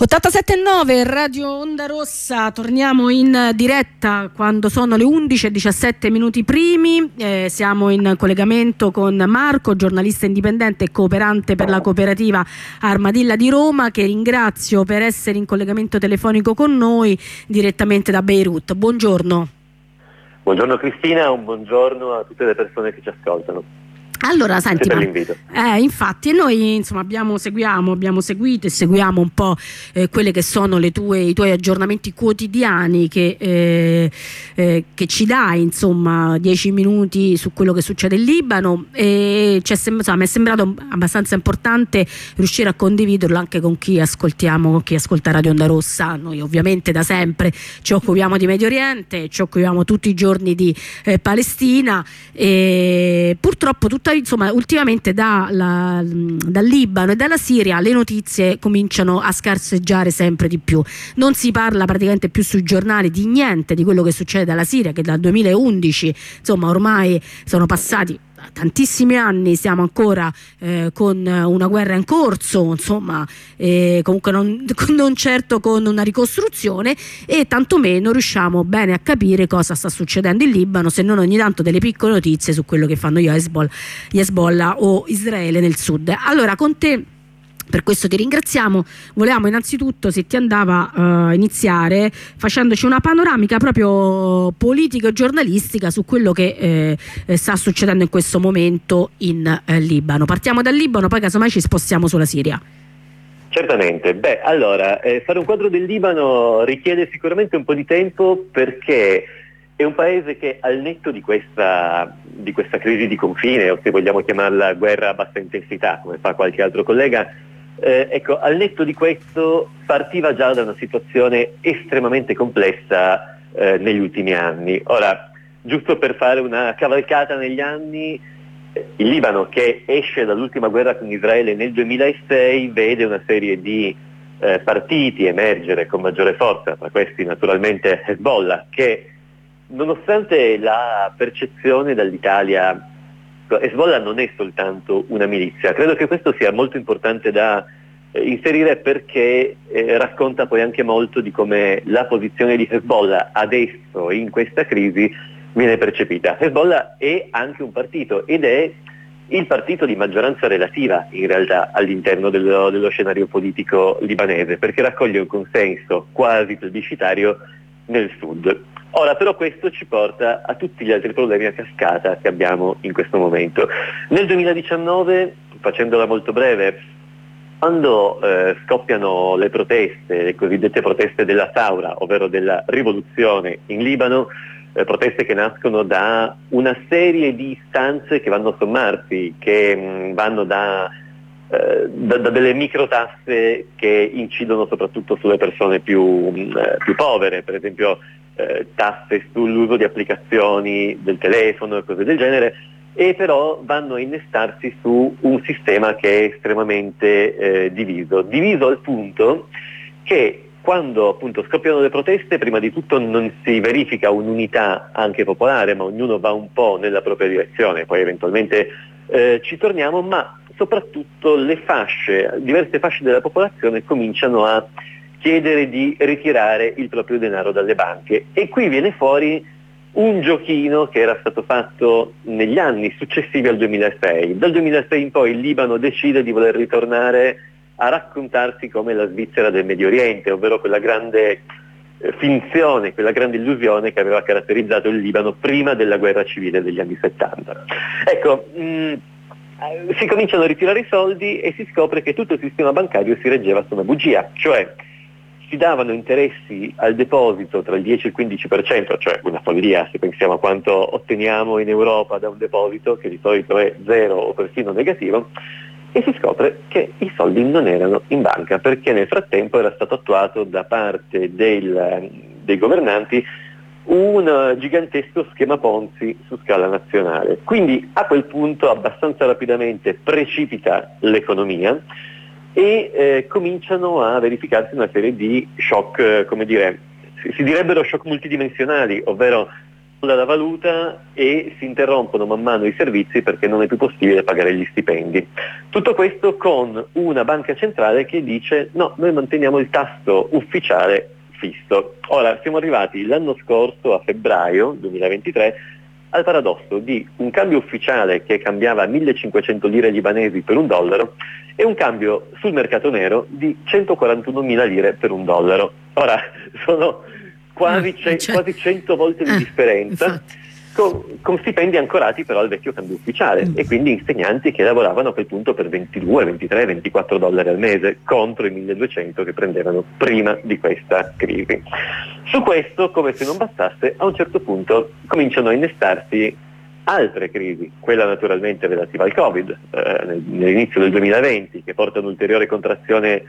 87.9 Radio Onda Rossa, torniamo in diretta quando sono le 11 e 17 minuti primi, eh, siamo in collegamento con Marco, giornalista indipendente e cooperante per la cooperativa Armadilla di Roma che ringrazio per essere in collegamento telefonico con noi direttamente da Beirut. Buongiorno. Buongiorno Cristina, un buongiorno a tutte le persone che ci ascoltano. Allora, senti, ma, eh, infatti noi insomma, abbiamo, seguiamo, abbiamo seguito e seguiamo un po' eh, quelli che sono tue, i tuoi aggiornamenti quotidiani che, eh, eh, che ci dai, insomma, dieci minuti su quello che succede in Libano. E insomma, mi è sembrato abbastanza importante riuscire a condividerlo anche con chi ascoltiamo, con chi ascolta Radio Onda Rossa. Noi ovviamente da sempre ci occupiamo di Medio Oriente, ci occupiamo tutti i giorni di eh, Palestina. E purtroppo tutta tutta, insomma, ultimamente da, la, dal Libano e dalla Siria le notizie cominciano a scarseggiare sempre di più. Non si parla praticamente più sui giornali di niente di quello che succede dalla Siria, che dal 2011, insomma, ormai sono passati tantissimi anni siamo ancora eh, con una guerra in corso, insomma, eh, comunque non, non, certo con una ricostruzione e tantomeno riusciamo bene a capire cosa sta succedendo in Libano, se non ogni tanto delle piccole notizie su quello che fanno gli Hezbollah o Israele nel sud. Allora, con te per questo ti ringraziamo. Volevamo innanzitutto, se ti andava, uh, iniziare facendoci una panoramica proprio politica e giornalistica su quello che eh, eh, sta succedendo in questo momento in eh, Libano. Partiamo dal Libano, poi casomai ci spostiamo sulla Siria. Certamente, beh allora eh, fare un quadro del Libano richiede sicuramente un po' di tempo perché è un paese che al netto di questa, di questa crisi di confine o se vogliamo chiamarla guerra a bassa intensità come fa qualche altro collega eh, ecco, al netto di questo partiva già da una situazione estremamente complessa eh, negli ultimi anni. Ora, giusto per fare una cavalcata negli anni, eh, il Libano che esce dall'ultima guerra con Israele nel 2006 vede una serie di eh, partiti emergere con maggiore forza, tra questi naturalmente Hezbollah, che nonostante la percezione dall'Italia Hezbollah non è soltanto una milizia, credo che questo sia molto importante da eh, inserire perché eh, racconta poi anche molto di come la posizione di Hezbollah adesso in questa crisi viene percepita. Hezbollah è anche un partito ed è il partito di maggioranza relativa in realtà all'interno dello, dello scenario politico libanese perché raccoglie un consenso quasi plebiscitario nel sud. Ora però questo ci porta a tutti gli altri problemi a cascata che abbiamo in questo momento. Nel 2019, facendola molto breve, quando eh, scoppiano le proteste, le cosiddette proteste della Saura, ovvero della rivoluzione in Libano, eh, proteste che nascono da una serie di istanze che vanno a sommarsi, che mh, mm, vanno da, eh, da, da, delle microtasse che incidono soprattutto sulle persone più, mm, eh, più povere, per esempio eh, tasse sull'uso di applicazioni del telefono e cose del genere, e però vanno a innestarsi su un sistema che è estremamente eh, diviso. Diviso al punto che quando appunto scoppiano le proteste, prima di tutto non si verifica un'unità anche popolare, ma ognuno va un po' nella propria direzione, poi eventualmente eh, ci torniamo, ma soprattutto le fasce, diverse fasce della popolazione cominciano a chiedere di ritirare il proprio denaro dalle banche e qui viene fuori un giochino che era stato fatto negli anni successivi al 2006. Dal 2006 in poi il Libano decide di voler ritornare a raccontarsi come la Svizzera del Medio Oriente, ovvero quella grande eh, finzione, quella grande illusione che aveva caratterizzato il Libano prima della guerra civile degli anni 70. Ecco, mh, mm, si cominciano a ritirare i soldi e si scopre che tutto il sistema bancario si reggeva su una bugia, cioè si davano interessi al deposito tra il 10 e il 15%, cioè una follia se pensiamo a quanto otteniamo in Europa da un deposito, che di solito è zero o persino negativo, e si scopre che i soldi non erano in banca perché nel frattempo era stato attuato da parte del, dei governanti un gigantesco schema Ponzi su scala nazionale. Quindi a quel punto abbastanza rapidamente precipita l'economia, e eh, cominciano a verificarsi una serie di shock, eh, come dire, si, direbbero shock multidimensionali, ovvero la valuta e si interrompono man mano i servizi perché non è più possibile pagare gli stipendi. Tutto questo con una banca centrale che dice no, noi manteniamo il tasso ufficiale fisso. Ora siamo arrivati l'anno scorso, a febbraio 2023, al paradosso di un cambio ufficiale che cambiava 1500 lire libanesi per un dollaro e un cambio sul mercato nero di 141.000 lire per un dollaro. Ora sono quasi, eh, cioè, quasi 100 volte di eh, differenza. Con, con, stipendi ancorati però al vecchio cambio ufficiale mm. e quindi insegnanti che lavoravano a quel punto per 22, 23, 24 dollari al mese contro i 1200 che prendevano prima di questa crisi. Su questo, come se non bastasse, a un certo punto cominciano a innestarsi altre crisi, quella naturalmente relativa al Covid eh, nell'inizio del 2020 che porta un'ulteriore contrazione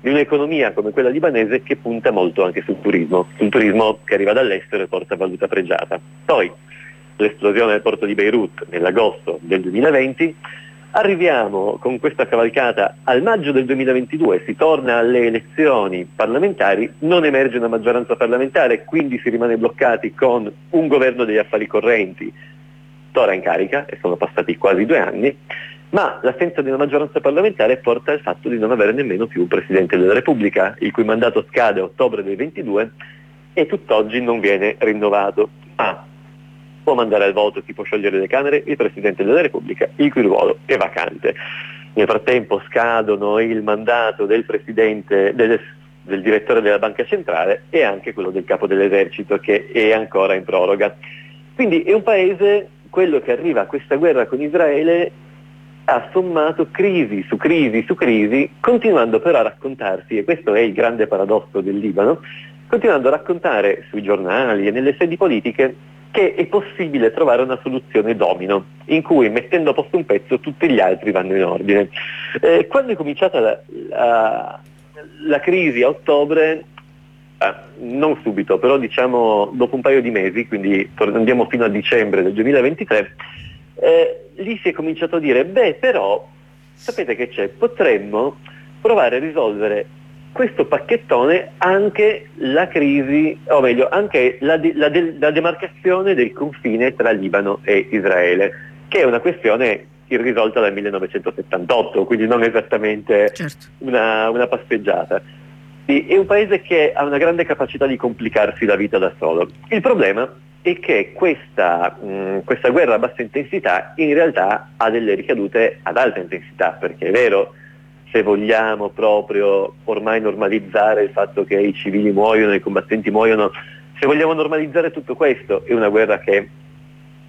di un'economia come quella libanese che punta molto anche sul turismo, sul turismo che arriva dall'estero e porta valuta pregiata. Poi l'esplosione del porto di Beirut nell'agosto del 2020, arriviamo con questa cavalcata al maggio del 2022, si torna alle elezioni parlamentari, non emerge una maggioranza parlamentare, quindi si rimane bloccati con un governo degli affari correnti, ora in carica, e sono passati quasi due anni, ma l'assenza di una maggioranza parlamentare porta al fatto di non avere nemmeno più un Presidente della Repubblica, il cui mandato scade a ottobre del 22 e tutt'oggi non viene rinnovato. Ma può mandare al voto chi può sciogliere le Camere il Presidente della Repubblica, il cui ruolo è vacante. Nel frattempo scadono il mandato del Presidente, del, del direttore della Banca Centrale e anche quello del Capo dell'Esercito che è ancora in proroga. Quindi è un paese, quello che arriva a questa guerra con Israele, ha sommato crisi su crisi su crisi, continuando però a raccontarsi, e questo è il grande paradosso del Libano, continuando a raccontare sui giornali e nelle sedi politiche che è possibile trovare una soluzione domino, in cui mettendo a posto un pezzo tutti gli altri vanno in ordine. Eh, quando è cominciata la, la, la crisi a ottobre, eh, non subito, però diciamo dopo un paio di mesi, quindi andiamo fino a dicembre del 2023, eh, lì si è cominciato a dire, beh però, sapete che c'è, potremmo provare a risolvere questo pacchettone anche la crisi, o meglio, anche la, de- la, de- la demarcazione del confine tra Libano e Israele, che è una questione irrisolta dal 1978, quindi non esattamente certo. una, una, passeggiata. È un paese che ha una grande capacità di complicarsi la vita da solo. Il problema e che questa, mh, questa guerra a bassa intensità in realtà ha delle ricadute ad alta intensità, perché è vero, se vogliamo proprio ormai normalizzare il fatto che i civili muoiono, i combattenti muoiono, se vogliamo normalizzare tutto questo, è una guerra che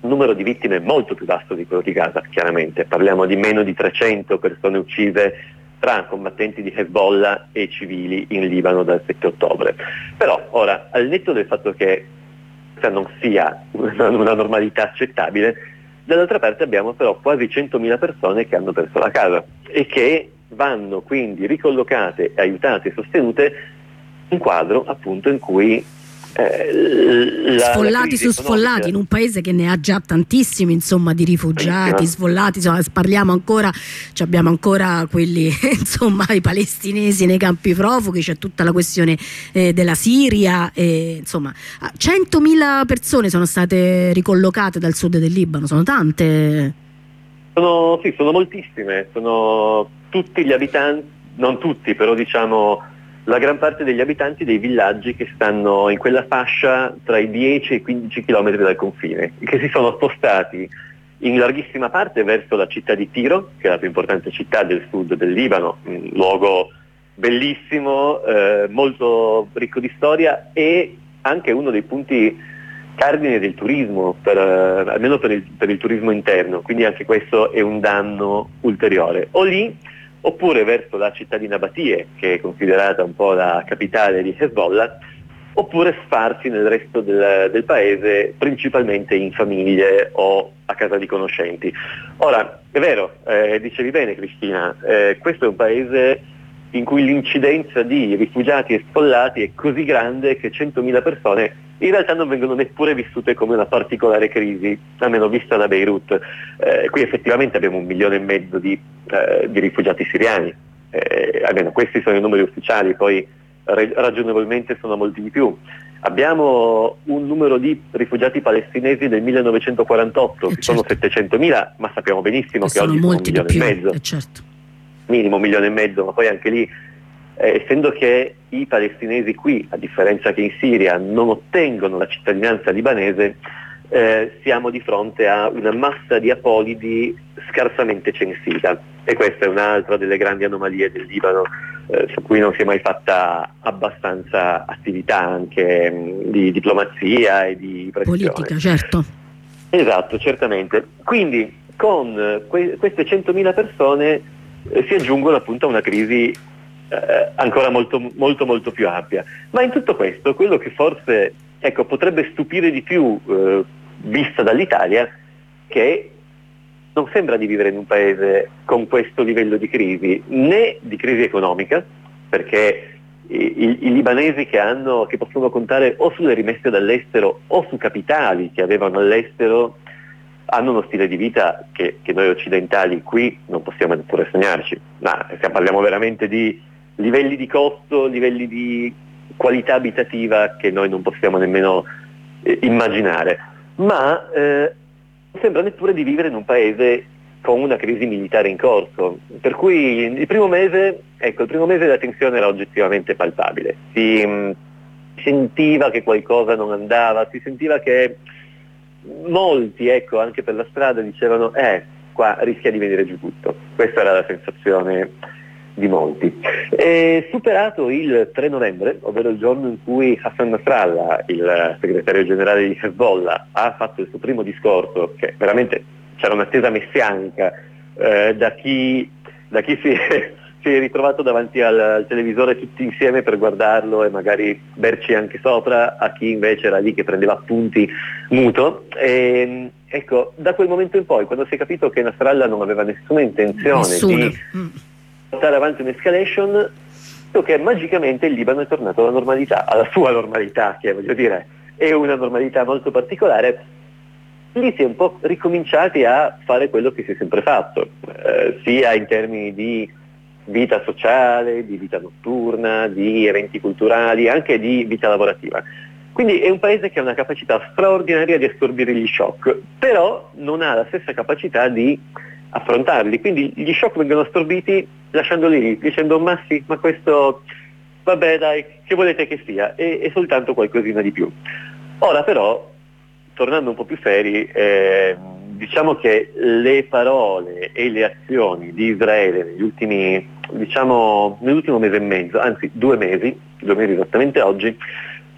un numero di vittime molto più vasto di quello di Gaza, chiaramente, parliamo di meno di 300 persone uccise tra combattenti di Hezbollah e civili in Libano dal 7 ottobre. Però ora, al netto del fatto che questa non sia una, una normalità accettabile, dall'altra parte abbiamo però quasi 100.000 persone che hanno perso la casa e che vanno quindi ricollocate, aiutate e sostenute in quadro appunto in cui eh, la, sfollati su sfollati in un paese che ne ha già tantissimi insomma di rifugiati sfollati insomma, parliamo ancora abbiamo ancora quelli insomma i palestinesi nei campi profughi c'è tutta la questione eh, della Siria e, insomma 100.000 persone sono state ricollocate dal sud del Libano sono tante sono, sì, sono moltissime sono tutti gli abitanti non tutti però diciamo la gran parte degli abitanti dei villaggi che stanno in quella fascia tra i 10 e i 15 km dal confine, che si sono spostati in larghissima parte verso la città di Tiro, che è la più importante città del sud del Libano, un luogo bellissimo, eh, molto ricco di storia e anche uno dei punti cardine del turismo, per, eh, almeno per il, per il turismo interno, quindi anche questo è un danno ulteriore. O lì oppure verso la città di Nabatie, che è considerata un po' la capitale di Hezbollah, oppure sparsi nel resto del, del, paese, principalmente in famiglie o a casa di conoscenti. Ora, è vero, eh, dicevi bene Cristina, eh, questo è un paese in cui l'incidenza di rifugiati e sfollati è così grande che 100.000 persone in realtà non vengono neppure vissute come una particolare crisi, almeno vista da Beirut. Eh, qui effettivamente abbiamo un milione e mezzo di, eh, di rifugiati siriani, eh, almeno questi sono i numeri ufficiali, poi ragionevolmente sono molti di più. Abbiamo un numero di rifugiati palestinesi del 1948, eh, che certo. sono 700.000, ma sappiamo benissimo e che oggi sono un milione e mezzo. Eh, certo. Minimo un milione e mezzo, ma poi anche lì, eh, essendo che i palestinesi qui, a differenza che in Siria, non ottengono la cittadinanza libanese, eh, siamo di fronte a una massa di apolidi scarsamente censita e questa è un'altra delle grandi anomalie del Libano eh, su cui non si è mai fatta abbastanza attività anche mh, mm, di diplomazia e di pressione. Politica, certo. Esatto, certamente. Quindi con que- queste 100.000 persone si aggiungono appunto a una crisi eh, ancora molto, molto molto più ampia. Ma in tutto questo quello che forse ecco, potrebbe stupire di più eh, vista dall'Italia che non sembra di vivere in un paese con questo livello di crisi, né di crisi economica, perché i, i libanesi che, hanno, che, possono contare o sulle rimesse dall'estero o su capitali che avevano all'estero hanno uno stile di vita che, che noi occidentali qui non possiamo neppure sognarci. Ma parliamo veramente di livelli di costo, livelli di qualità abitativa che noi non possiamo nemmeno eh, immaginare ma eh, sembra neppure di vivere in un paese con una crisi militare in corso, per cui il primo mese, ecco, il primo mese la tensione era oggettivamente palpabile, si mh, mm, sentiva che qualcosa non andava, si sentiva che molti, ecco, anche per la strada dicevano, eh, qua rischia di venire giù tutto. Questa era la sensazione di molti. E superato il 3 novembre, ovvero il giorno in cui Hassan Nasrallah, il segretario generale di Hezbollah, ha fatto il suo primo discorso, che veramente c'era un'attesa messianica eh, da chi, da chi si, si, è, ritrovato davanti al, al, televisore tutti insieme per guardarlo e magari berci anche sopra, a chi invece era lì che prendeva appunti muto. E, ecco, da quel momento in poi, quando si è capito che Nasrallah non aveva nessuna intenzione Nessuno. di mm portare avanti un'escalation che magicamente il Libano è tornato alla normalità, alla sua normalità, che voglio dire è una normalità molto particolare, lì si è un po' ricominciati a fare quello che si è sempre fatto, eh, sia in termini di vita sociale, di vita notturna, di eventi culturali, anche di vita lavorativa. Quindi è un paese che ha una capacità straordinaria di assorbire gli shock, però non ha la stessa capacità di affrontarli. Quindi gli shock vengono assorbiti lasciandoli lì, dicendo ma sì, ma questo vabbè dai, che volete che sia, e, e soltanto qualcosina di più. Ora però, tornando un po' più seri, eh, diciamo che le parole e le azioni di Israele negli ultimi, diciamo, nell'ultimo mese e mezzo, anzi due mesi, due mesi esattamente oggi,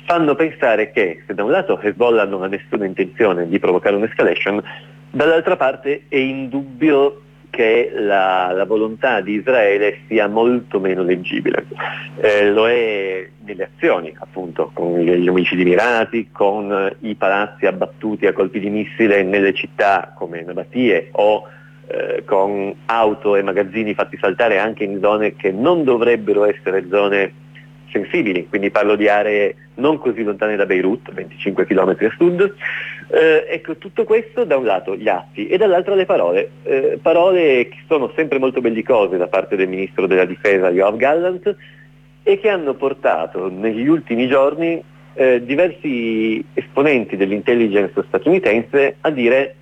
fanno pensare che se da un lato Hezbollah non ha nessuna intenzione di provocare un'escalation, dall'altra parte è indubbio che la, la, volontà di Israele sia molto meno leggibile. Eh, lo è nelle azioni, appunto, con gli omicidi mirati, con i palazzi abbattuti a colpi di missile nelle città come Nabatie o eh, con auto e magazzini fatti saltare anche in zone che non dovrebbero essere zone sensibili, quindi parlo di aree non così lontane da Beirut, 25 km a sud. Eh, ecco, tutto questo da un lato gli atti e dall'altro le parole, eh, parole che sono sempre molto bellicose da parte del ministro della difesa Yoav Gallant e che hanno portato negli ultimi giorni eh, diversi esponenti dell'intelligence statunitense a dire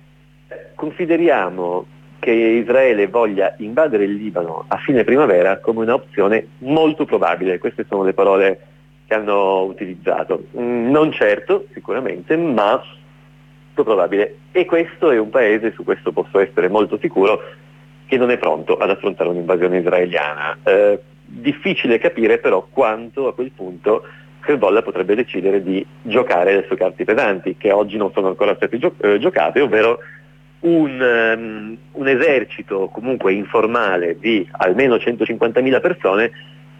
consideriamo che Israele voglia invadere il Libano a fine primavera come un'opzione molto probabile. Queste sono le parole che hanno utilizzato. Mm, non certo, sicuramente, ma molto probabile. E questo è un paese, su questo posso essere molto sicuro, che non è pronto ad affrontare un'invasione israeliana. Eh, difficile capire però quanto a quel punto Hezbollah potrebbe decidere di giocare le sue carte pesanti, che oggi non sono ancora state gio- eh, giocate, ovvero un, um, un esercito comunque informale di almeno 150.000 persone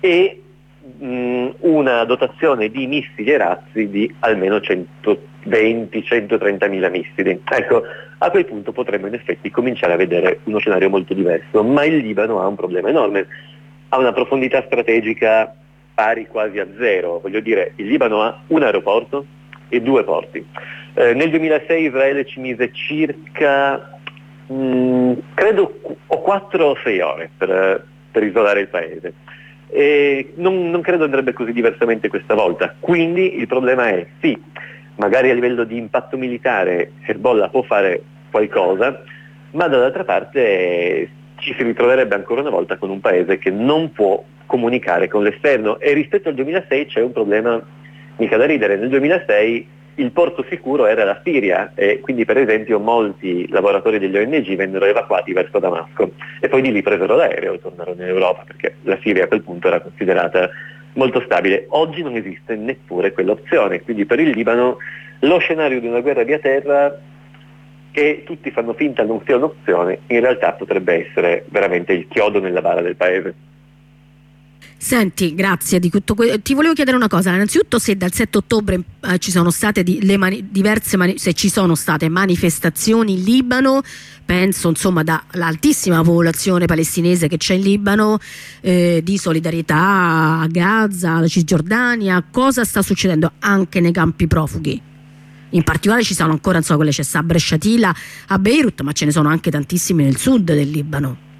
e una dotazione di missili e razzi di almeno 120-130.000 missili. Ecco, a quel punto potremmo in effetti cominciare a vedere uno scenario molto diverso, ma il Libano ha un problema enorme, ha una profondità strategica pari quasi a zero, voglio dire, il Libano ha un aeroporto e due porti eh, nel 2006 Israele ci mise circa, mh, mm, credo, o 4 o 6 ore per, per, isolare il paese. Non, non credo andrebbe così diversamente questa volta. Quindi il problema è sì, magari a livello di impatto militare Hezbollah può fare qualcosa, ma dall'altra parte ci si ritroverebbe ancora una volta con un paese che non può comunicare con l'esterno e rispetto al 2006 c'è un problema mica da ridere. Nel 2006 il porto sicuro era la Siria e quindi per esempio molti lavoratori degli ONG vennero evacuati verso Damasco e poi di lì presero l'aereo e tornarono in Europa perché la Siria a quel punto era considerata molto stabile. Oggi non esiste neppure quell'opzione, quindi per il Libano lo scenario di una guerra via terra che tutti fanno finta non sia un'opzione, in realtà potrebbe essere veramente il chiodo nella bara del paese. Senti, grazie di tutto questo. Ti volevo chiedere una cosa, innanzitutto se dal 7 ottobre eh, ci sono state di, mani, diverse mani, se ci sono state manifestazioni in Libano, penso insomma dall'altissima popolazione palestinese che c'è in Libano, eh, di solidarietà a Gaza, alla Cisgiordania, cosa sta succedendo anche nei campi profughi? In particolare ci sono ancora, so, quelle c'è Sabra e Shatila a Beirut, ma ce ne sono anche tantissime nel sud del Libano.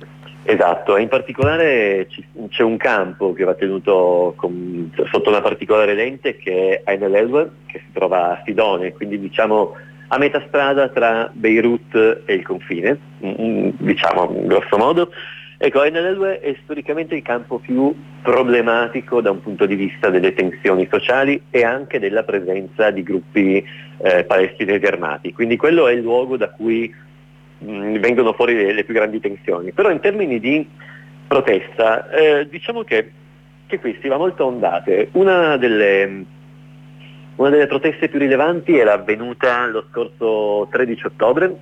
Esatto, in particolare c'è un campo che va tenuto con, sotto una particolare lente che è Ain el che si trova a Sidone, quindi diciamo a metà strada tra Beirut e il confine, diciamo grosso modo. Ecco, Ain el è storicamente il campo più problematico da un punto di vista delle tensioni sociali e anche della presenza di gruppi eh, palestinesi armati, quindi quello è il luogo da cui mh, vengono fuori le, le, più grandi tensioni. Però in termini di protesta, eh, diciamo che, che, qui si va molto a ondate. Una delle, una delle proteste più rilevanti era avvenuta lo scorso 13 ottobre,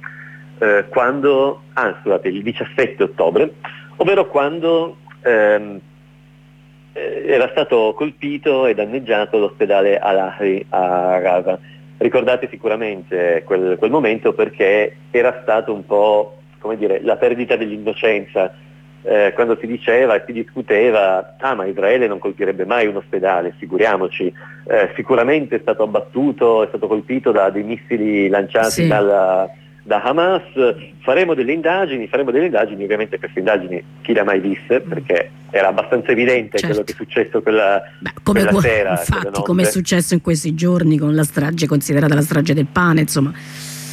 eh, quando, ah, scusate, il 17 ottobre, ovvero quando ehm, eh, era stato colpito e danneggiato l'ospedale Al-Ahri a Gaza ricordate sicuramente quel, quel momento perché era stato un po' come dire, la perdita dell'innocenza, eh, quando si diceva e si discuteva, ah ma Israele non colpirebbe mai un ospedale, figuriamoci, eh, sicuramente è stato abbattuto, è stato colpito da dei missili lanciati sì. dalla, da Hamas, faremo delle indagini, faremo delle indagini, ovviamente queste indagini chi le ha mai viste, perché era abbastanza evidente certo. quello che è successo quella, Beh, come quella sera. Infatti, come è successo in questi giorni con la strage, considerata la strage del pane, insomma.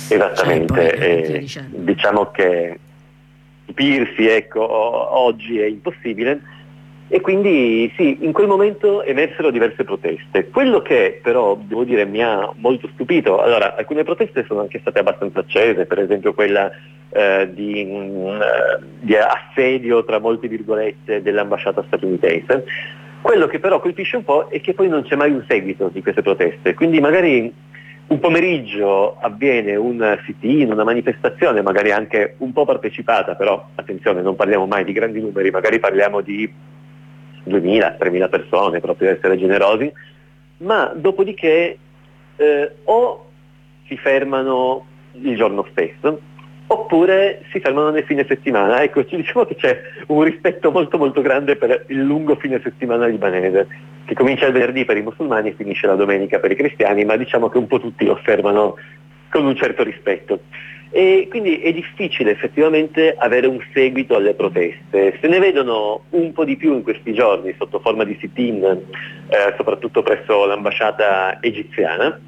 Esattamente, cioè, eh, diciamo che capirsi ecco, oggi è impossibile e quindi sì, in quel momento emersero diverse proteste. Quello che però, devo dire, mi ha molto stupito, allora alcune proteste sono anche state abbastanza accese, per esempio quella eh, di, mh, eh, di, assedio, tra molte virgolette, dell'ambasciata statunitense. Quello che però colpisce un po' è che poi non c'è mai un seguito di queste proteste, quindi magari un pomeriggio avviene un sit-in, una manifestazione, magari anche un po' partecipata, però attenzione, non parliamo mai di grandi numeri, magari parliamo di 2.000, 3.000 persone, proprio per essere generosi, ma dopodiché eh, o si fermano il giorno stesso oppure si fermano nel fine settimana. Ecco, ci diciamo che c'è un rispetto molto molto grande per il lungo fine settimana libanese, che comincia il venerdì per i musulmani e finisce la domenica per i cristiani, ma diciamo che un po' tutti lo osservano con un certo rispetto. E quindi è difficile effettivamente avere un seguito alle proteste. Se ne vedono un po' di più in questi giorni sotto forma di sit-in, eh, soprattutto presso l'ambasciata egiziana,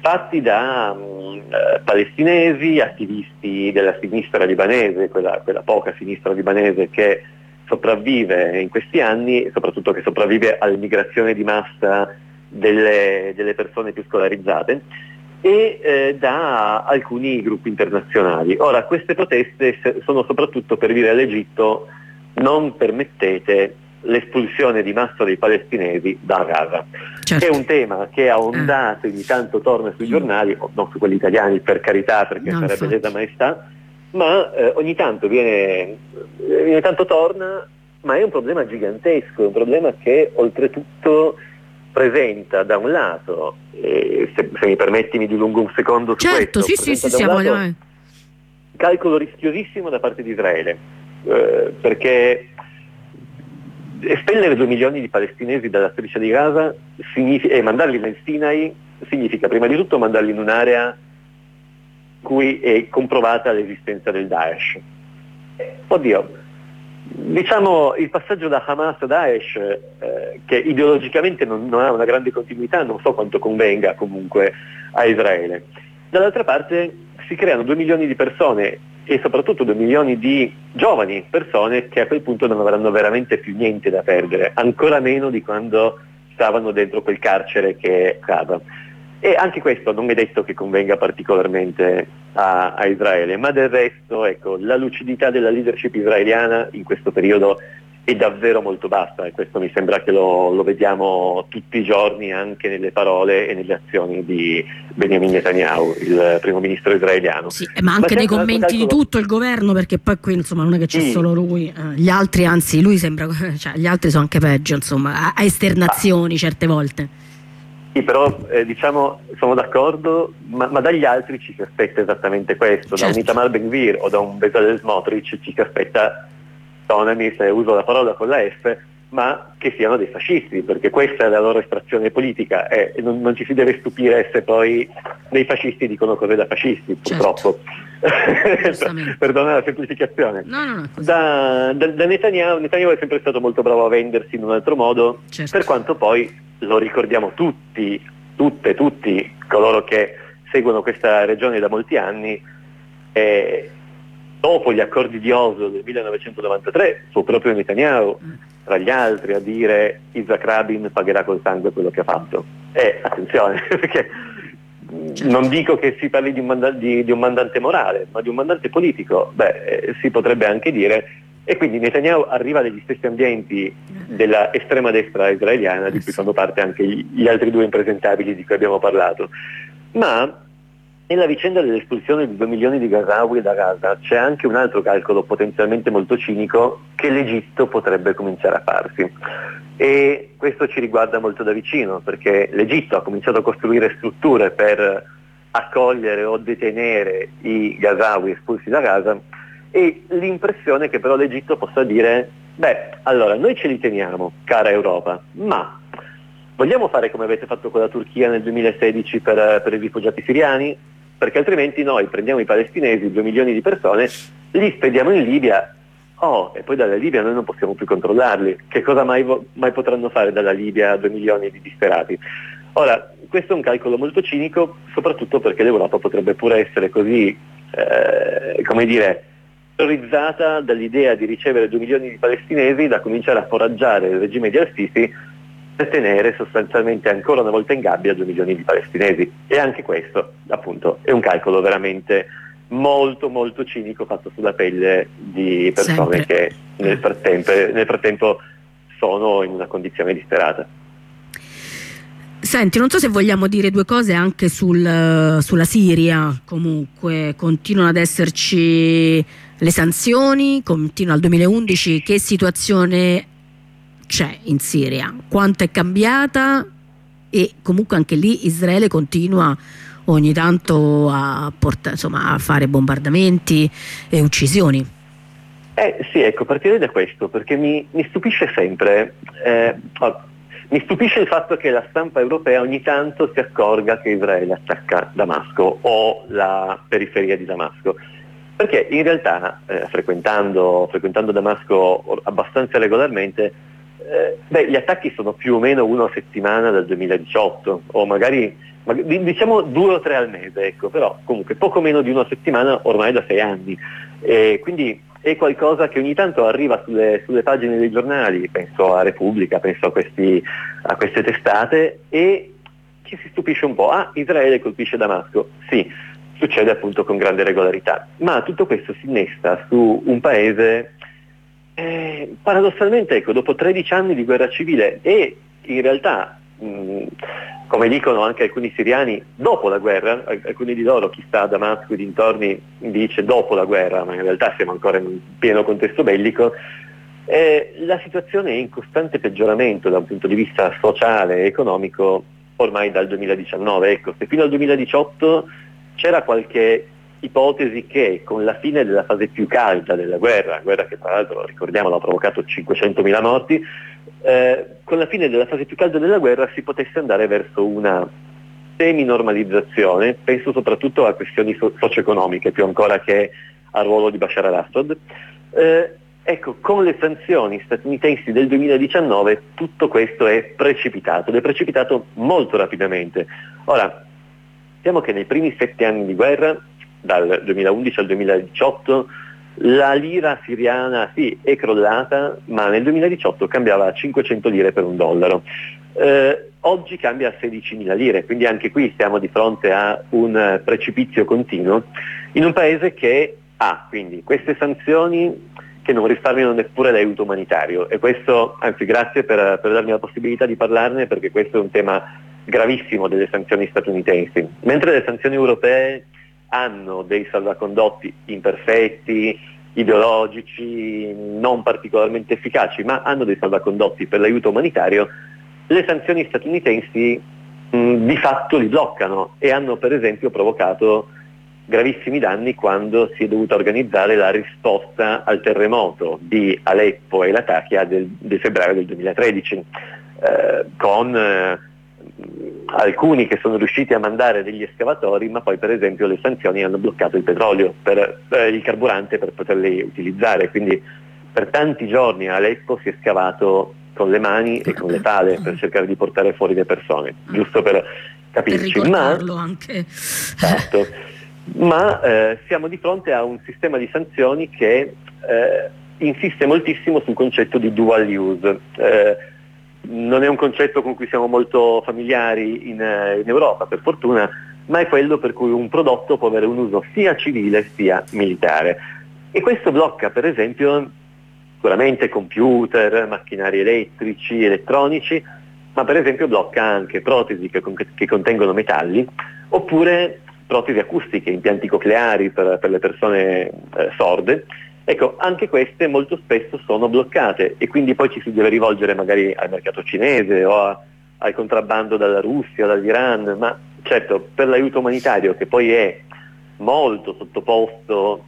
fatti da um, eh, palestinesi, attivisti della sinistra libanese, quella, quella poca sinistra libanese che sopravvive in questi anni, soprattutto che sopravvive all'immigrazione di massa delle, delle persone più scolarizzate e eh, da alcuni gruppi internazionali. Ora, queste proteste sono soprattutto per dire all'Egitto non permettete l'espulsione di massa dei palestinesi da Gaza. Certo. È un tema che ha ondato, ogni tanto torna sui giornali, non su quelli italiani per carità perché no, sarebbe lesa maestà, ma eh, ogni tanto viene, ogni tanto torna, ma è un problema gigantesco, è un problema che oltretutto presenta da un lato, eh, se, se, mi permetti mi dilungo un secondo su certo, questo, sì, sì, sì, lato, voglio... calcolo rischiosissimo da parte di Israele, eh, perché espellere due milioni di palestinesi dalla striscia di Gaza e mandarli nel Sinai significa prima di tutto mandarli in un'area in cui è comprovata l'esistenza del Daesh. Oddio, diciamo il passaggio da Hamas a Daesh, eh, che ideologicamente non, non, ha una grande continuità, non so quanto convenga comunque a Israele. Dall'altra parte si creano due milioni di persone e soprattutto due milioni di giovani persone che a quel punto non avranno veramente più niente da perdere, ancora meno di quando stavano dentro quel carcere che è Gaza. E anche questo non è detto che convenga particolarmente a, a Israele, ma del resto ecco, la lucidità della leadership israeliana in questo periodo è davvero molto bassa e questo mi sembra che lo, lo, vediamo tutti i giorni anche nelle parole e nelle azioni di Benjamin Netanyahu, il primo ministro israeliano. Sì, ma anche ma nei commenti di tutto il governo perché poi qui insomma non è che c'è sì. solo lui, eh, gli altri anzi lui sembra, cioè, gli altri sono anche peggio insomma, a esternazioni ah. certe volte. Sì, però eh, diciamo sono d'accordo, ma, ma, dagli altri ci si aspetta esattamente questo, certo. da un Itamar Ben-Gvir o da un Bezalel Smotrich ci si aspetta autonomi, se uso la parola con la F, ma che siano dei fascisti, perché questa è la loro estrazione politica e non, non ci si deve stupire se poi dei fascisti dicono cose da fascisti, purtroppo. Certo. Perdona la semplificazione. No, no, no, da, da, da Netanyahu, Netanyahu, è sempre stato molto bravo a vendersi in un altro modo, certo. per quanto poi lo ricordiamo tutti, tutte, tutti coloro che seguono questa regione da molti anni, eh, dopo gli accordi di Oslo del 1993 fu proprio Netanyahu tra gli altri a dire Isaac Rabin pagherà col sangue quello che ha fatto. E attenzione, perché non dico che si parli di un, manda- di, di un, mandante morale, ma di un mandante politico, beh, eh, si potrebbe anche dire, e quindi Netanyahu arriva dagli stessi ambienti della estrema destra israeliana, di cui fanno parte anche gli, gli altri due impresentabili di cui abbiamo parlato. Ma nella vicenda dell'espulsione di 2 milioni di Gazawi da Gaza c'è anche un altro calcolo potenzialmente molto cinico che l'Egitto potrebbe cominciare a farsi. E questo ci riguarda molto da vicino perché l'Egitto ha cominciato a costruire strutture per accogliere o detenere i Gazawi espulsi da Gaza e l'impressione che però l'Egitto possa dire beh allora noi ce li teniamo cara Europa ma vogliamo fare come avete fatto con la Turchia nel 2016 per, per i rifugiati siriani? Perché altrimenti noi prendiamo i palestinesi, 2 milioni di persone, li spediamo in Libia, oh, e poi dalla Libia noi non possiamo più controllarli. Che cosa mai, mai potranno fare dalla Libia 2 milioni di disperati? Ora, questo è un calcolo molto cinico, soprattutto perché l'Europa potrebbe pure essere così, eh, come dire, terrorizzata dall'idea di ricevere 2 milioni di palestinesi da cominciare a foraggiare il regime di Al-Sisi per tenere sostanzialmente ancora una volta in gabbia 2 milioni di palestinesi. E anche questo, appunto, è un calcolo veramente molto molto cinico fatto sulla pelle di persone Sempre. che nel frattempo, nel frattempo sono in una condizione disperata. Senti, non so se vogliamo dire due cose anche sul, sulla Siria, comunque continuano ad esserci le sanzioni, continua al 2011, che situazione c'è in Siria, quanto è cambiata e comunque anche lì Israele continua ogni tanto a, portare, insomma, a fare bombardamenti e uccisioni. Eh, sì, ecco, partirei da questo perché mi, mi stupisce sempre, eh, mi stupisce il fatto che la stampa europea ogni tanto si accorga che Israele attacca Damasco o la periferia di Damasco. Perché in realtà, eh, frequentando, frequentando Damasco abbastanza regolarmente, eh, beh, gli attacchi sono più o meno uno a settimana dal 2018, o magari, magari, diciamo due o tre al mese, ecco, però comunque poco meno di una settimana ormai da sei anni. E quindi è qualcosa che ogni tanto arriva sulle, sulle pagine dei giornali, penso a Repubblica, penso a, questi, a queste testate, e ci si stupisce un po', ah, Israele colpisce Damasco, sì, succede appunto con grande regolarità, ma tutto questo si innesta su un paese eh, paradossalmente, ecco, dopo 13 anni di guerra civile e in realtà, mh, come dicono anche alcuni siriani, dopo la guerra, alcuni di loro, chi sta a Damasco e dintorni, dice dopo la guerra, ma in realtà siamo ancora in pieno contesto bellico, eh, la situazione è in costante peggioramento da un punto di vista sociale e economico ormai dal 2019. Ecco, se fino al 2018 c'era qualche ipotesi che con la fine della fase più calda della guerra, guerra che tra l'altro ricordiamo ha provocato 500.000 morti, eh, con la fine della fase più calda della guerra si potesse andare verso una semi-normalizzazione, penso soprattutto a questioni so- socio-economiche più ancora che al ruolo di Bashar al-Assad. Eh, Ecco, con le sanzioni statunitensi del 2019 tutto questo è precipitato ed è precipitato molto rapidamente. Ora, diciamo che nei primi sette anni di guerra, dal 2011 al 2018, la lira siriana sì è crollata, ma nel 2018 cambiava a 500 lire per un dollaro. Eh, oggi cambia a 16.000 lire, quindi anche qui siamo di fronte a un precipizio continuo in un paese che ha quindi queste sanzioni che non risparmiano neppure l'aiuto umanitario e questo, anzi grazie per, per darmi la possibilità di parlarne perché questo è un tema gravissimo delle sanzioni statunitensi. Mentre le sanzioni europee hanno dei salvacondotti imperfetti, ideologici, non particolarmente efficaci, ma hanno dei salvacondotti per l'aiuto umanitario, le sanzioni statunitensi mh, di fatto li bloccano e hanno per esempio provocato gravissimi danni quando si è dovuta organizzare la risposta al terremoto di Aleppo e Latakia del, del febbraio del 2013, eh, con eh, alcuni che sono riusciti a mandare degli escavatori, ma poi per esempio le sanzioni hanno bloccato il petrolio, per, eh, il carburante per poterli utilizzare, quindi per tanti giorni a Aleppo si è scavato con le mani e con le pale per cercare di portare fuori le persone, giusto per capirci. Per ma, anche. Certo ma eh, siamo di fronte a un sistema di sanzioni che eh, insiste moltissimo sul concetto di dual use. Non è un concetto con cui siamo molto familiari in, eh, in, Europa, per fortuna, ma è quello per cui un prodotto può avere un uso sia civile sia militare. E questo blocca, per esempio, sicuramente computer, macchinari elettrici, elettronici, ma per esempio blocca anche protesi che, che contengono metalli, oppure protesi acustiche, impianti cocleari per, per le persone eh, sorde, ecco, anche queste molto spesso sono bloccate e quindi poi ci si deve rivolgere magari al mercato cinese o a, al contrabbando dalla Russia, dall'Iran, ma certo per l'aiuto umanitario che poi è molto sottoposto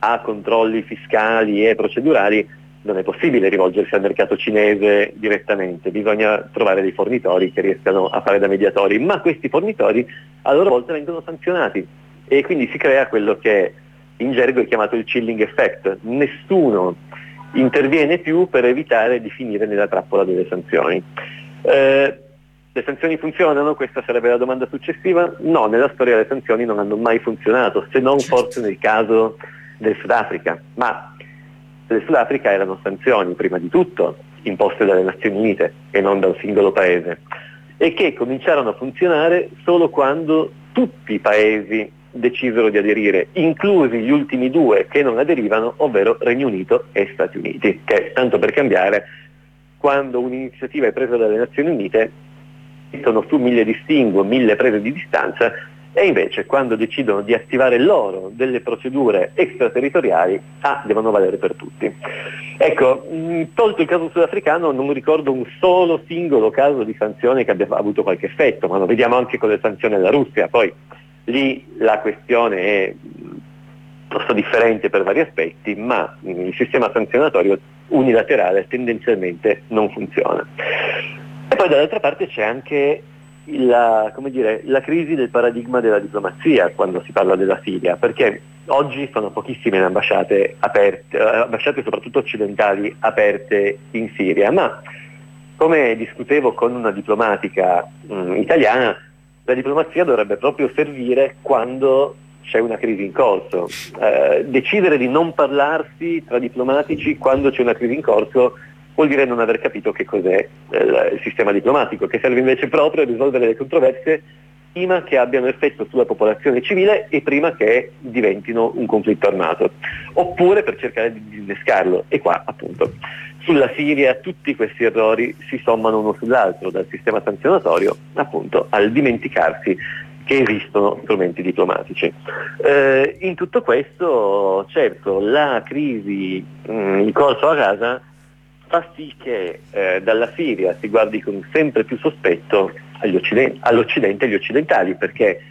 a controlli fiscali e procedurali, non è possibile rivolgersi al mercato cinese direttamente, bisogna trovare dei fornitori che riescano a fare da mediatori, ma questi fornitori a loro volta vengono sanzionati e quindi si crea quello che in gergo è chiamato il chilling effect. Nessuno interviene più per evitare di finire nella trappola delle sanzioni. Eh, le sanzioni funzionano? Questa sarebbe la domanda successiva. No, nella storia le sanzioni non hanno mai funzionato, se non certo. forse nel caso del Sudafrica, ma del Sudafrica erano sanzioni, prima di tutto, imposte dalle Nazioni Unite e non da un singolo paese, e che cominciarono a funzionare solo quando tutti i paesi decisero di aderire, inclusi gli ultimi due che non aderivano, ovvero Regno Unito e Stati Uniti, che tanto per cambiare, quando un'iniziativa è presa dalle Nazioni Unite, mettono su mille distinguo, mille prese di distanza e invece quando decidono di attivare loro delle procedure extraterritoriali, ah, devono valere per tutti. Ecco, mm, tolto il caso sudafricano non ricordo un solo singolo caso di sanzione che abbia avuto qualche effetto, ma lo vediamo anche con le sanzioni alla Russia, poi lì la questione è piuttosto differente per vari aspetti, ma il sistema sanzionatorio unilaterale tendenzialmente non funziona. E poi dall'altra parte c'è anche la, dire, la, crisi del paradigma della diplomazia quando si parla della Siria, perché oggi sono pochissime le ambasciate aperte, eh, ambasciate soprattutto occidentali aperte in Siria, ma come discutevo con una diplomatica mh, mm, italiana, la diplomazia dovrebbe proprio servire quando c'è una crisi in corso. Eh, decidere di non parlarsi tra diplomatici quando c'è una crisi in corso vuol dire non aver capito che cos'è eh, il sistema diplomatico, che serve invece proprio a risolvere le controversie prima che abbiano effetto sulla popolazione civile e prima che diventino un conflitto armato, oppure per cercare di innescarlo. E qua appunto sulla Siria tutti questi errori si sommano uno sull'altro, dal sistema sanzionatorio appunto al dimenticarsi che esistono strumenti diplomatici. Eh, in tutto questo, certo, la crisi mh, in corso a Gaza fa sì che eh, dalla Siria si guardi con sempre più sospetto occident- all'Occidente e agli occidentali, perché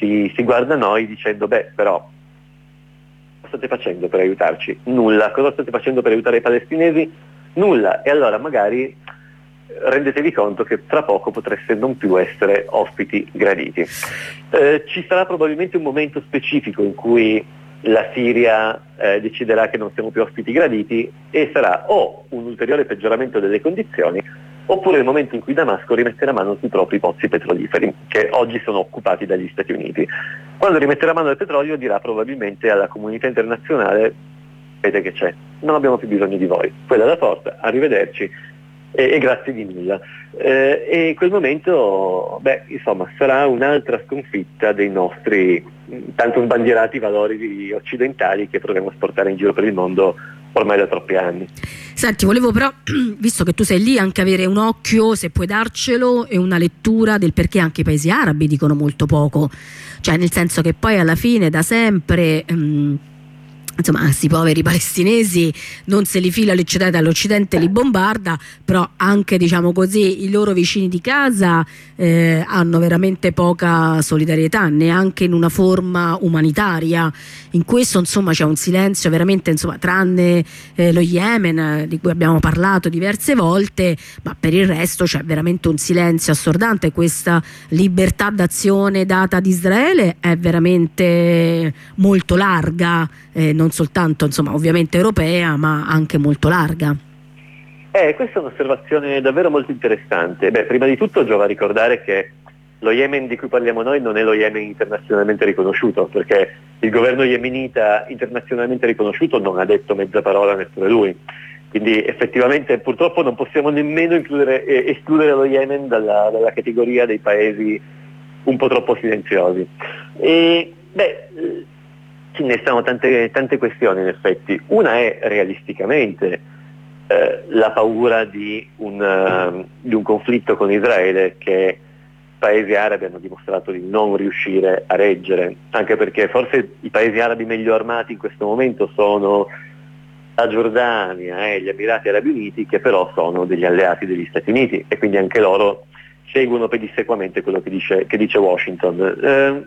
si, si guarda a noi dicendo, beh, però, cosa state facendo per aiutarci? Nulla. Cosa state facendo per aiutare i palestinesi? Nulla. E allora magari eh, rendetevi conto che tra poco potreste non più essere ospiti graditi. Eh, ci sarà probabilmente un momento specifico in cui la Siria eh, deciderà che non siamo più ospiti graditi e sarà o un ulteriore peggioramento delle condizioni oppure il momento in cui Damasco rimetterà mano sui propri pozzi petroliferi, che oggi sono occupati dagli Stati Uniti. Quando rimetterà mano al petrolio dirà probabilmente alla comunità internazionale, vedete che c'è, non abbiamo più bisogno di voi, quella è la forza, arrivederci e, e grazie di nulla. Eh, e quel momento, beh, insomma, sarà un'altra sconfitta dei nostri tanto sbandierati valori occidentali che proviamo a sportare in giro per il mondo ormai da troppi anni. Senti, volevo però, visto che tu sei lì, anche avere un occhio, se puoi darcelo, e una lettura del perché anche i paesi arabi dicono molto poco. Cioè, nel senso che poi alla fine, da sempre... Ehm, insomma, questi poveri palestinesi non se li fila l'Occidente, l'Occidente li bombarda, però anche diciamo così i loro vicini di casa eh, hanno veramente poca solidarietà, neanche in una forma umanitaria. In questo insomma c'è un silenzio veramente, insomma, tranne eh, lo Yemen di cui abbiamo parlato diverse volte, ma per il resto c'è veramente un silenzio assordante. Questa libertà d'azione data ad Israele è veramente molto larga. Eh, non soltanto insomma, ovviamente europea ma anche molto larga. Eh, questa è un'osservazione davvero molto interessante. Beh, prima di tutto giova ricordare che lo Yemen di cui parliamo noi non è lo Yemen internazionalmente riconosciuto, perché il governo yemenita internazionalmente riconosciuto non ha detto mezza parola neppure lui. Quindi effettivamente purtroppo non possiamo nemmeno eh, escludere lo Yemen dalla, dalla, categoria dei paesi un po' troppo silenziosi. E, beh, ci innestano tante, tante questioni in effetti. Una è realisticamente eh, la paura di un, uh, di un, conflitto con Israele che paesi arabi hanno dimostrato di non riuscire a reggere, anche perché forse i paesi arabi meglio armati in questo momento sono la Giordania e gli Emirati Arabi Uniti, che però sono degli alleati degli Stati Uniti e quindi anche loro seguono pedissequamente quello che dice, che dice Washington. Eh,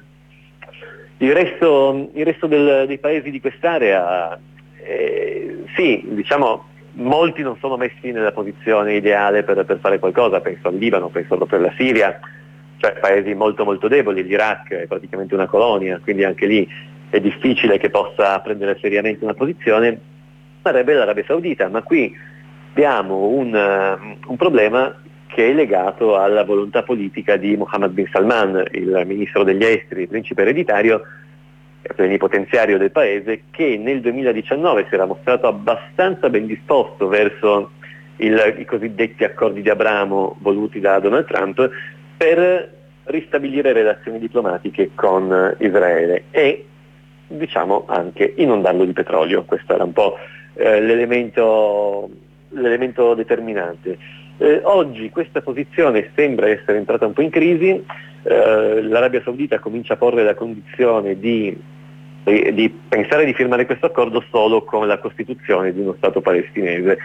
il resto, il resto del, dei paesi di quest'area, eh, sì, diciamo, molti non sono messi nella posizione ideale per, per, fare qualcosa, penso al Libano, penso proprio alla Siria, cioè paesi molto molto deboli, l'Iraq è praticamente una colonia, quindi anche lì è difficile che possa prendere seriamente una posizione, sarebbe l'Arabia Saudita, ma qui abbiamo un, un problema che è legato alla volontà politica di Mohammed bin Salman, il ministro degli esteri, principe ereditario, plenipotenziario del paese, che nel 2019 si era mostrato abbastanza ben disposto verso il, i cosiddetti accordi di Abramo voluti da Donald Trump per ristabilire relazioni diplomatiche con Israele e diciamo anche inondarlo di petrolio. Questo era un po' eh, l'elemento, l'elemento determinante. Eh, oggi questa posizione sembra essere entrata un po' in crisi, eh, l'Arabia Saudita comincia a porre la condizione di, di, pensare di firmare questo accordo solo con la costituzione di uno Stato palestinese.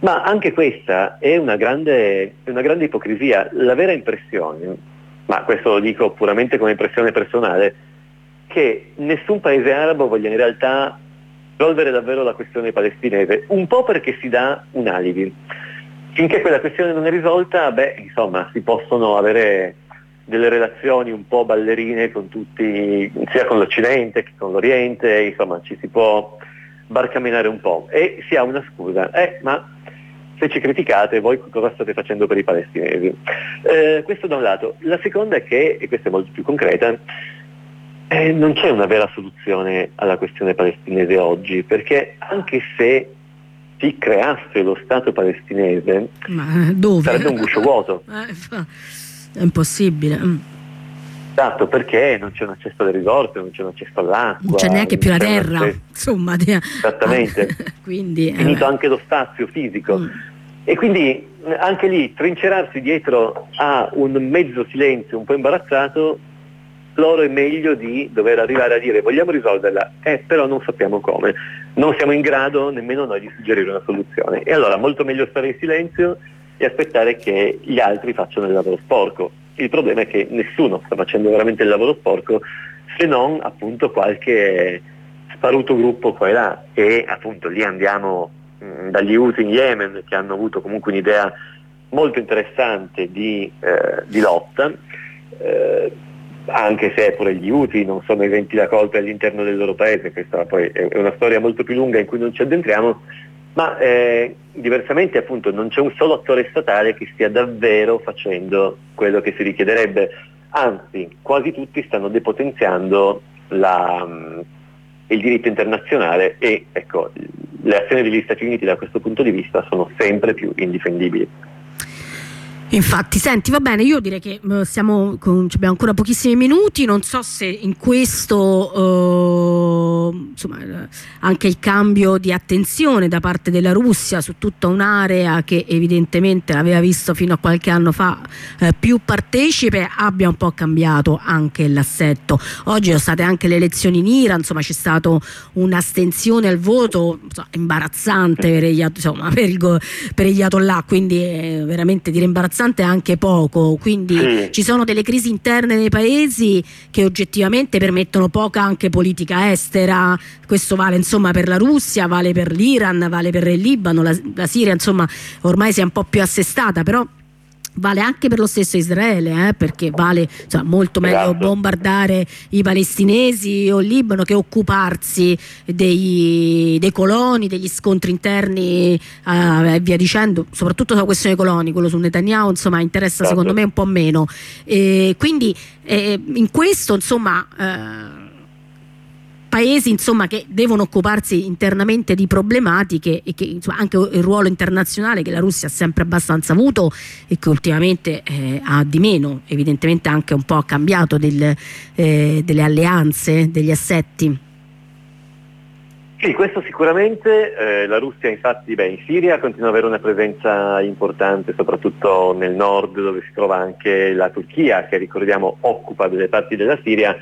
Ma anche questa è una grande, una grande ipocrisia. La vera impressione, ma questo lo dico puramente come impressione personale, che nessun paese arabo voglia in realtà risolvere davvero la questione palestinese, un po' perché si dà un alibi finché quella questione non è risolta, beh, insomma, si possono avere delle relazioni un po' ballerine con tutti, sia con l'Occidente che con l'Oriente, insomma, ci si può barcamenare un po'. E si ha una scusa, eh, ma se ci criticate voi cosa state facendo per i palestinesi? Eh, questo da un lato. La seconda è che, e questa è molto più concreta, eh, non c'è una vera soluzione alla questione palestinese oggi, perché anche se si creasse lo Stato palestinese, Ma dove? sarebbe un guscio vuoto. Eh, è impossibile. Mm. Esatto, perché non c'è un accesso alle risorse, non c'è un accesso all'acqua. Non c'è neanche più la terra, insomma. Esattamente. quindi, è finito eh, anche lo spazio fisico. Mm. E quindi anche lì trincerarsi dietro a un mezzo silenzio un po' imbarazzato loro è meglio di dover arrivare a dire vogliamo risolverla, eh, però non sappiamo come, non siamo in grado nemmeno noi di suggerire una soluzione. E allora molto meglio stare in silenzio e aspettare che gli altri facciano il lavoro sporco. Il problema è che nessuno sta facendo veramente il lavoro sporco se non appunto qualche sparuto gruppo qua e là e appunto lì andiamo mh, dagli Houthi in Yemen che hanno avuto comunque un'idea molto interessante di, eh, di lotta. Eh, anche se pure gli UTI non sono esenti da colpe all'interno del loro paese, questa poi è una storia molto più lunga in cui non ci addentriamo, ma eh, diversamente appunto non c'è un solo attore statale che stia davvero facendo quello che si richiederebbe, anzi quasi tutti stanno depotenziando la, mm, il diritto internazionale e ecco, le azioni degli Stati Uniti da questo punto di vista sono sempre più indifendibili. Infatti, senti, va bene, io direi che uh, siamo con, abbiamo ancora pochissimi minuti, non so se in questo uh, insomma, anche il cambio di attenzione da parte della Russia su tutta un'area che evidentemente l'aveva visto fino a qualche anno fa uh, più partecipe abbia un po' cambiato anche l'assetto. Oggi sono state anche le elezioni in Iran, insomma c'è stata un'astensione al voto insomma, imbarazzante per gli, insomma, per, il, per gli Atollah, quindi è veramente dire imbarazzante imbarazzante anche poco, quindi sì. ci sono delle crisi interne nei paesi che oggettivamente permettono poca anche politica estera, questo vale insomma per la Russia, vale per l'Iran, vale per il Libano, la, la Siria insomma ormai si è un po' più assestata, però vale anche per lo stesso Israele, eh, perché vale cioè, molto meglio esatto. bombardare i palestinesi o il Libano che occuparsi dei, dei coloni, degli scontri interni eh, e via dicendo, soprattutto sulla questione dei coloni, quello su Netanyahu insomma interessa esatto. secondo me un po' meno. E quindi eh, in questo insomma eh, paesi insomma, che devono occuparsi internamente di problematiche e che insomma, anche il ruolo internazionale che la Russia ha sempre abbastanza avuto e che ultimamente eh, ha di meno, evidentemente anche un po' cambiato del, eh, delle alleanze, degli assetti. Sì, questo sicuramente, eh, la Russia infatti beh, in Siria continua ad avere una presenza importante, soprattutto nel nord dove si trova anche la Turchia che ricordiamo occupa delle parti della Siria,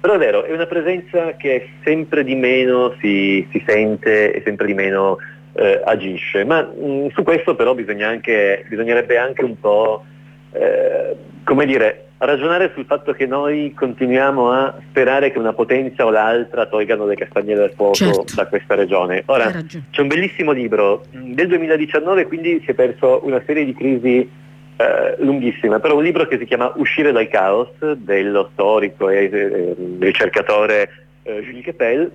però è vero, è una presenza che sempre di meno si, si sente e sempre di meno eh, agisce, ma mh, mm, su questo però anche, bisognerebbe anche un po', eh, come dire, ragionare sul fatto che noi continuiamo a sperare che una potenza o l'altra tolgano le castagne dal fuoco certo. da questa regione. Ora, c'è un bellissimo libro, del 2019 quindi si è perso una serie di crisi eh, lunghissima, però un libro che si chiama Uscire dal caos dello storico e eh, ricercatore eh, Gilles Kepel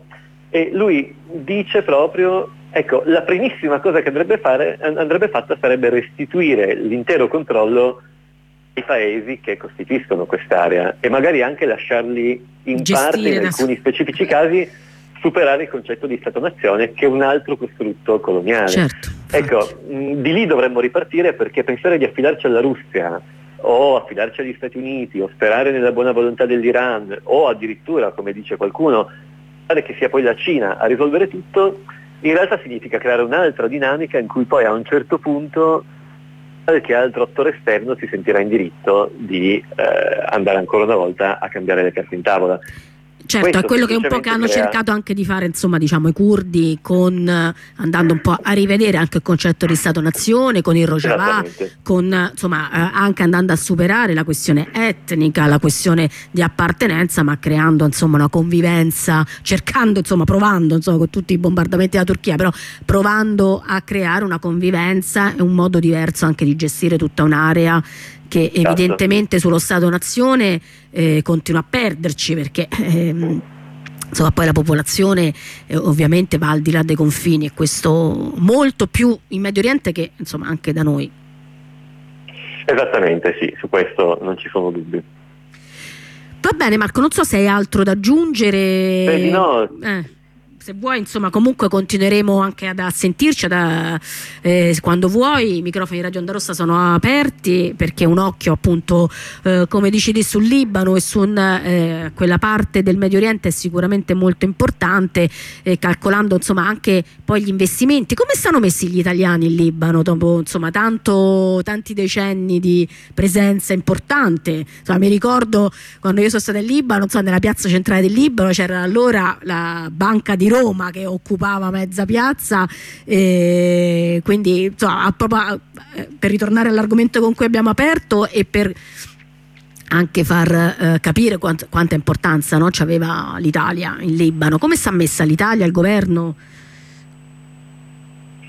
e lui dice proprio ecco la primissima cosa che andrebbe, fare, andrebbe fatta sarebbe restituire l'intero controllo ai paesi che costituiscono quest'area e magari anche lasciarli in Gestire parte in alcuni specifici casi superare il concetto di Stato-nazione che è un altro costrutto coloniale. Certo, ecco, mh, di lì dovremmo ripartire perché pensare di affidarci alla Russia o affidarci agli Stati Uniti o sperare nella buona volontà dell'Iran o addirittura, come dice qualcuno, che sia poi la Cina a risolvere tutto, in realtà significa creare un'altra dinamica in cui poi a un certo punto qualche altro attore esterno si sentirà in diritto di eh, andare ancora una volta a cambiare le carte in tavola. Certo, Questo è quello che un po' che hanno crea... cercato anche di fare insomma, diciamo, i curdi con, andando un po' a rivedere anche il concetto di Stato-nazione con il Rojava, con, insomma, eh, anche andando a superare la questione etnica, la questione di appartenenza, ma creando insomma, una convivenza, cercando, insomma, provando insomma, con tutti i bombardamenti della Turchia, però provando a creare una convivenza e un modo diverso anche di gestire tutta un'area che certo. evidentemente sullo Stato-nazione eh, continua a perderci perché ehm, insomma, poi la popolazione eh, ovviamente va al di là dei confini e questo molto più in Medio Oriente che insomma, anche da noi. Esattamente, sì, su questo non ci sono dubbi. Va bene Marco, non so se hai altro da aggiungere. Beh, no. Eh se vuoi insomma comunque continueremo anche ad, a sentirci ad, eh, quando vuoi. I microfoni di Radio Onda Rossa sono aperti perché un occhio appunto eh, come dici di sul Libano e su eh, quella parte del Medio Oriente è sicuramente molto importante calcolando insomma anche poi gli investimenti. Come stanno messi gli italiani in Libano dopo insomma tanto, tanti decenni di presenza importante? Insomma, mi ricordo quando io sono stata in Libano insomma, nella piazza centrale del Libano c'era allora la banca di Roma che occupava mezza piazza e quindi insomma, proprio, eh, per ritornare all'argomento con cui abbiamo aperto e per anche far eh, capire quant quanta importanza no, aveva l'Italia in Libano. Come sta messa l'Italia, il governo?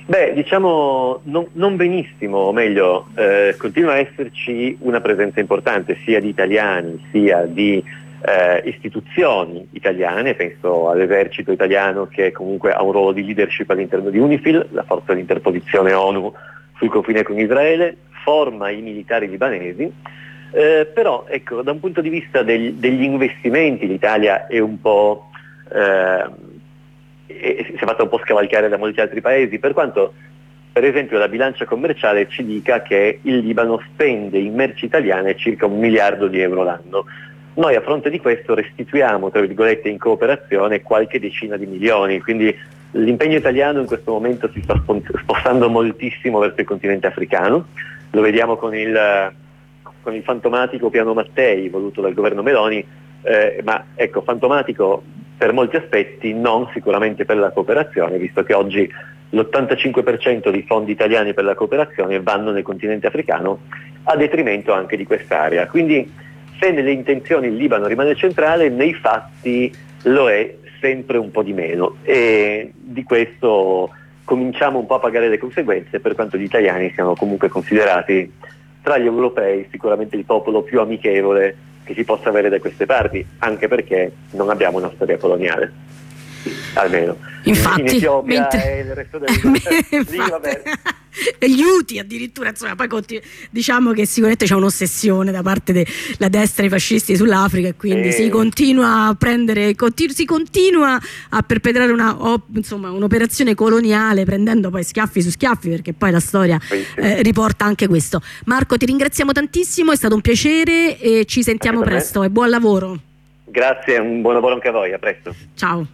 Beh, diciamo non, non benissimo, o meglio, eh, continua a esserci una presenza importante sia di italiani sia di eh, istituzioni italiane, penso all'esercito italiano che comunque ha un ruolo di leadership all'interno di UNIFIL, la forza di interposizione ONU sul confine con Israele, forma i militari libanesi, eh, però ecco, da un punto di vista del, degli investimenti l'Italia è un po' eh, si è fatta un po' scavalcare da molti altri paesi, per quanto per esempio la bilancia commerciale ci dica che il Libano spende in merci italiane circa un miliardo di euro l'anno. Noi a fronte di questo restituiamo, tra virgolette, in cooperazione qualche decina di milioni, quindi l'impegno italiano in questo momento si sta spostando moltissimo verso il continente africano, lo vediamo con il, con il fantomatico piano Mattei voluto dal governo Meloni, eh, ma ecco, fantomatico per molti aspetti, non sicuramente per la cooperazione, visto che oggi l'85% dei fondi italiani per la cooperazione vanno nel continente africano a detrimento anche di quest'area. Quindi se nelle intenzioni il Libano rimane centrale, nei fatti lo è sempre un po' di meno. E di questo cominciamo un po' a pagare le conseguenze per quanto gli italiani siano comunque considerati tra gli europei sicuramente il popolo più amichevole che si possa avere da queste parti, anche perché non abbiamo una storia coloniale, almeno. Infatti, in Etiopia mentre... e il resto del mondo. gli UTI addirittura, insomma, poi diciamo che sicuramente c'è un'ossessione da parte della destra e i fascisti sull'Africa e quindi e... si continua a prendere, continu si continua a perpetrare un'operazione un coloniale prendendo poi schiaffi su schiaffi perché poi la storia eh, riporta anche questo. Marco ti ringraziamo tantissimo, è stato un piacere e ci sentiamo presto e buon lavoro. Grazie, un buon lavoro anche a voi, a presto. Ciao.